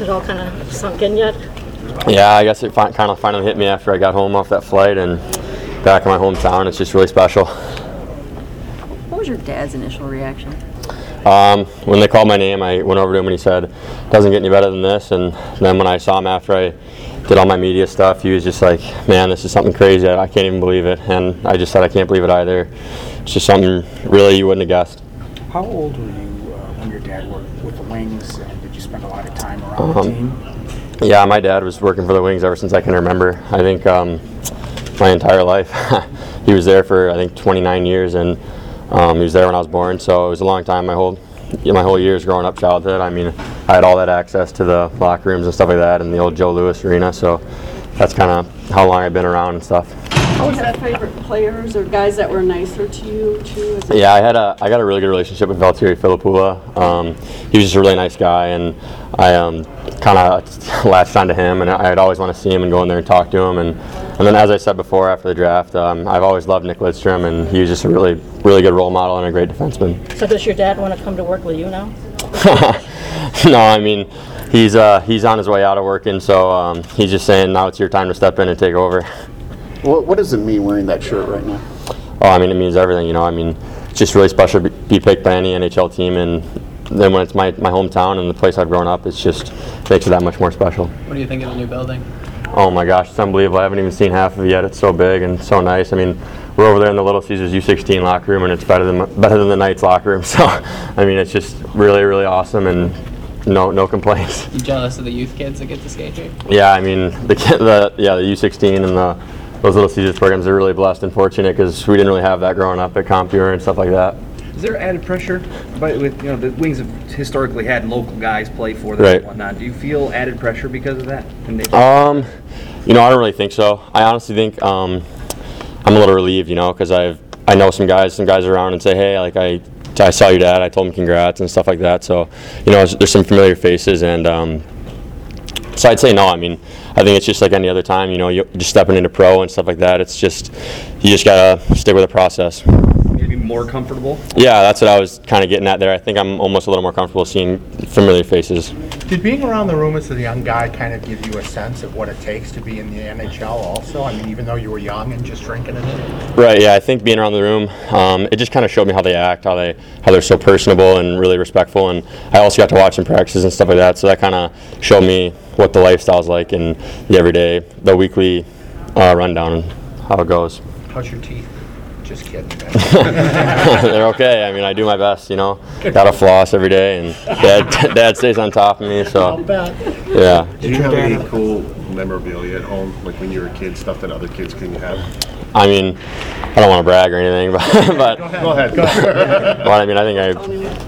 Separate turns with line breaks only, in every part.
It all kind of sunk in yet?
Yeah, I guess it fi- kind of finally hit me after I got home off that flight and back in my hometown. It's just really special.
What was your dad's initial reaction?
Um, when they called my name, I went over to him and he said, "Doesn't get any better than this." And then when I saw him after I did all my media stuff, he was just like, "Man, this is something crazy. I I can't even believe it." And I just said, "I can't believe it either." It's just something really you wouldn't have guessed.
How old were you uh, when your dad worked with the Wings, and did you spend a lot of time around
Um,
the team?
Yeah, my dad was working for the Wings ever since I can remember. I think um, my entire life. he was there for I think 29 years, and um, he was there when I was born. So it was a long time. My whole yeah, my whole years growing up, childhood. I mean, I had all that access to the locker rooms and stuff like that, and the old Joe Louis Arena. So that's kind of how long I've been around and stuff.
Always had favorite players or guys that were nicer to you too?
Yeah, I had a I got a really good relationship with Valtteri Filppula. Um, he was just a really nice guy, and I um, kind of latched onto him, and I'd always want to see him and go in there and talk to him. And, and then, as I said before, after the draft, um, I've always loved Nick Lidstrom, and he was just a really really good role model and a great defenseman.
So does your dad want to come to work with you now?
no, I mean. He's uh, he's on his way out of working, so um, he's just saying now it's your time to step in and take over.
What, what does it mean wearing that shirt right now?
Oh, I mean, it means everything, you know. I mean, it's just really special to be picked by any NHL team, and then when it's my, my hometown and the place I've grown up, it's just makes it that much more special.
What do you think of the new building?
Oh my gosh, it's unbelievable. I haven't even seen half of it yet. It's so big and so nice. I mean, we're over there in the Little Caesars U16 locker room, and it's better than better than the Knights locker room. So, I mean, it's just really really awesome, and no no complaints.
You jealous of the youth kids that get to skate here?
Yeah, I mean, the the yeah the U16 and the those Little Caesars programs are really blessed and fortunate because we didn't really have that growing up at Compuware and stuff like that.
Is there added pressure? But with you know the Wings have historically had local guys play for them
Right.
and whatnot. Do you feel added pressure because of that?
Um, you know, I don't really think so. I honestly think um, I'm a little relieved, you know, because I've I know some guys, some guys around and say, hey, like I, I saw your dad. I told him congrats and stuff like that. So, you know, there's, there's some familiar faces, and um, so I'd say no. I mean, I think it's just like any other time. You know, you just stepping into pro and stuff like that. It's just you just gotta stick with the process.
Maybe more comfortable.
Yeah, that's what I was kind of getting at there. I think I'm almost a little more comfortable seeing familiar faces.
Did being around the room as a young guy kind of give you a sense of what it takes to be in the NHL also? I mean, even though you were young and just drinking it in?
Right. Yeah. I think being around the room, um, it just kind of showed me how they act, how they how they're so personable and really respectful. And I also got to watch them practices and stuff like that. So that kind of showed me what the lifestyle's like and the everyday, the weekly uh, rundown and how it goes.
How's your teeth? Just kidding.
they're okay. I mean, I do my best. You know, got to floss every day, and dad dad stays on top of me. So yeah.
Did you have any cool memorabilia at home, like when you were a kid, stuff that other kids couldn't have?
I mean, I don't want to brag or anything, but but
Go ahead. Go ahead.
Well, I mean, I think I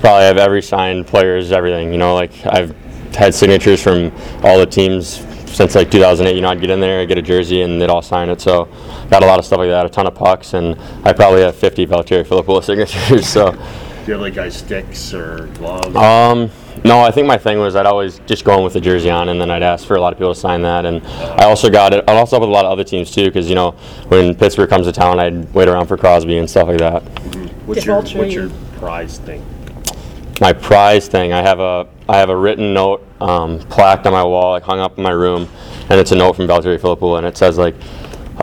probably have every signed player's everything. You know, like I've had signatures from all the teams since like 2008. You know, I'd get in there, I'd get a jersey, and they'd all sign it. So, got a lot of stuff like that. A ton of pucks, and I probably have 50 Valtteri Filppula signatures. So,
Do you have like guys sticks or gloves?
um, no, I think my thing was I'd always just go in with the jersey on, and then I'd ask for a lot of people to sign that. And I also got it. I also with a lot of other teams too, because you know, when Pittsburgh comes to town, I'd wait around for Crosby and stuff like that.
what's your what's your prize thing?
My prize thing. I have a I have a written note um, plaqued on my wall, like hung up in my room, and it's a note from Valtteri Filppula, and it says like,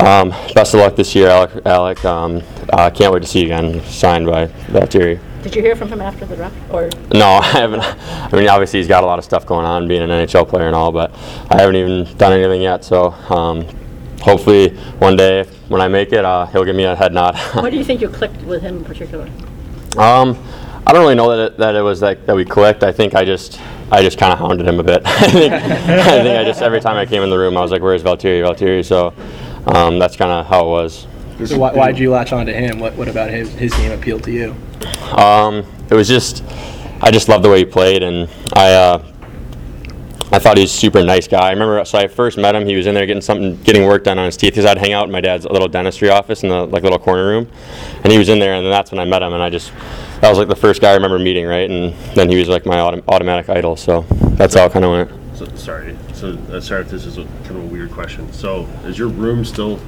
um, "Best of luck this year, Alec. Alec um, uh, can't wait to see you again." Signed by Valtteri.
Did you hear from him after the draft? Or
No, I haven't. I mean, obviously he's got a lot of stuff going on, being an NHL player and all, but I haven't even done anything yet. So um, hopefully one day when I make it, uh, he'll give me a head nod.
why do you think you clicked with him in particular?
Um, I don't really know that it, that it was like that we clicked. I think I just I just kind of hounded him a bit. I think I think I just every time I came in the room, I was like, "Where's Valtteri? Valtteri?" So um, that's kind of how it was.
So why, why'd you latch on to him? What, what about his, his game appealed to you?
Um, it was just I just loved the way he played, and I uh, I thought he was a super nice guy. I remember so I first met him. He was in there getting something, getting work done on his teeth because I'd hang out in my dad's little dentistry office in the like little corner room, and he was in there, and then that's when I met him, and I just that was like the first guy I remember meeting, right? And then he was like my autom- automatic idol. So that's how it kind of went.
So, sorry. So uh, sorry if this is a, kind of a weird question. So is your room still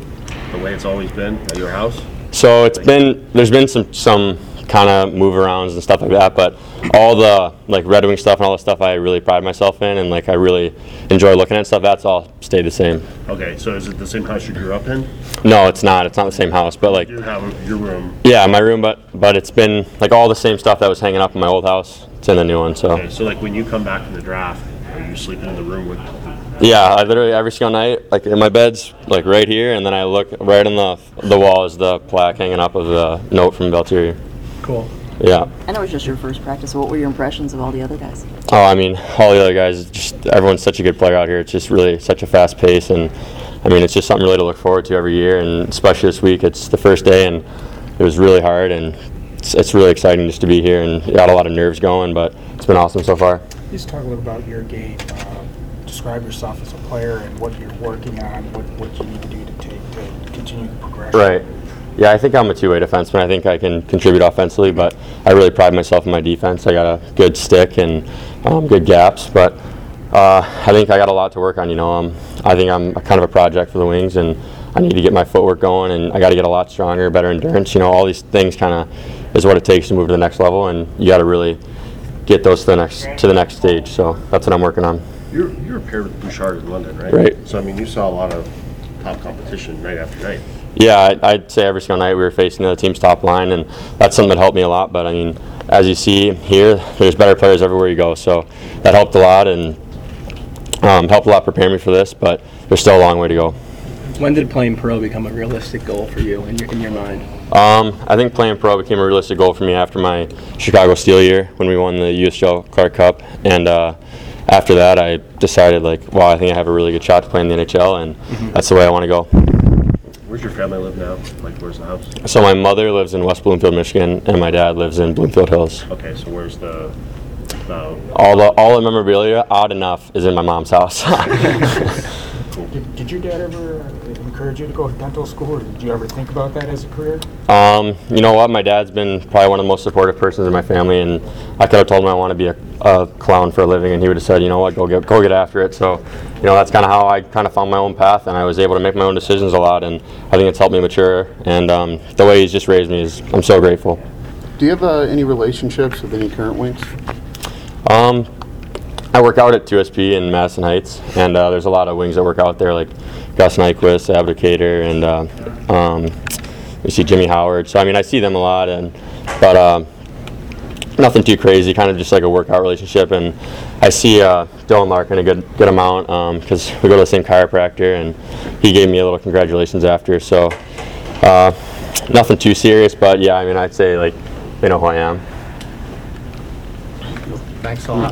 the way it's always been at your house?
So it's been there's been some some kind of move arounds and stuff like that. But all the like Red Wing stuff and all the stuff I really pride myself in, and like I really enjoy looking at stuff. That's all stayed the same.
Okay, so is it the same house you grew up in?
No, it's not. It's not the same house, but like
You have your room.
yeah, my room. But but it's been like all the same stuff that was hanging up in my old house. It's in the new one. So
Okay, so like when you come back from the draft, are you sleeping in the room with?
yeah, I literally every single night like in my bed's like right here, and then I look right on the the wall is the plaque hanging up of the note from Valtteri.
Cool.
Yeah.
And it was just your first practice, so what were your impressions of all the other guys?
Oh, I mean, all the other guys, just everyone's such a good player out here. It's just really such a fast pace, and I mean, it's just something really to look forward to every year. And especially this week, it's the first day, and it was really hard, and it's, it's really exciting just to be here. And got a lot of nerves going, but it's been awesome so far.
Just talk a little about your game. Uh, describe yourself as a player and what you're working on, what, what you need to do to take to continue the progression.
Right. Yeah, I think I'm a two-way defenseman. I think I can contribute offensively, but I really pride myself in my defense. I got a good stick and um, good gaps, but uh, I think I got a lot to work on. You know, um, I think I'm a kind of a project for the Wings, and I need to get my footwork going, and I got to get a lot stronger, better endurance. You know, all these things kind of is what it takes to move to the next level, and you got to really get those to the next to the next stage. So that's what I'm working on.
You're you're paired with Bouchard in London, right?
Right.
So I mean, you saw a lot of top competition night after night.
Yeah, I'd, say every single night we were facing the other team's top line, and that's something that helped me a lot. But I mean, as you see here, there's better players everywhere you go, so that helped a lot and um, helped a lot prepare me for this. But there's still a long way to go.
When did playing pro become a realistic goal for you in your, in your mind?
Um, I think playing pro became a realistic goal for me after my Chicago Steel year when we won the USHL Clark Cup, and uh, after that, I decided like, wow, I think I have a really good shot to play in the NHL, and that's the way I want to go.
Where's your family live now? Like, where's the house?
So my mother lives in West Bloomfield, Michigan, and my dad lives in Bloomfield Hills.
Okay, so where's the? Uh,
All the all the memorabilia, odd enough, is in my mom's house.
Did, did your dad ever uh, encourage you to go to dental school, or did you ever think about that as a career?
um, you know what? My dad's been probably one of the most supportive persons in my family, and I could have told him I want to be a, a clown for a living, and he would have said, you know what, go get go get after it. So, you know, that's kind of how I kind of found my own path, and I was able to make my own decisions a lot, and I think it's helped me mature. And um, the way he's just raised me is, I'm so grateful.
Do you have uh, any relationships with any current Wings?
Um, I work out at 2SP in Madison Heights, and uh, there's a lot of wings that work out there, like Gus Nyquist, Abdelkader, and uh, um, you see Jimmy Howard. So I mean, I see them a lot, and but um, nothing too crazy. Kind of just like a workout relationship, and I see uh, Dylan Larkin a good good amount because we go to the same chiropractor, and he gave me a little congratulations after. So uh, nothing too serious, but yeah, I mean, I'd say like they know who I am.
Thanks a lot.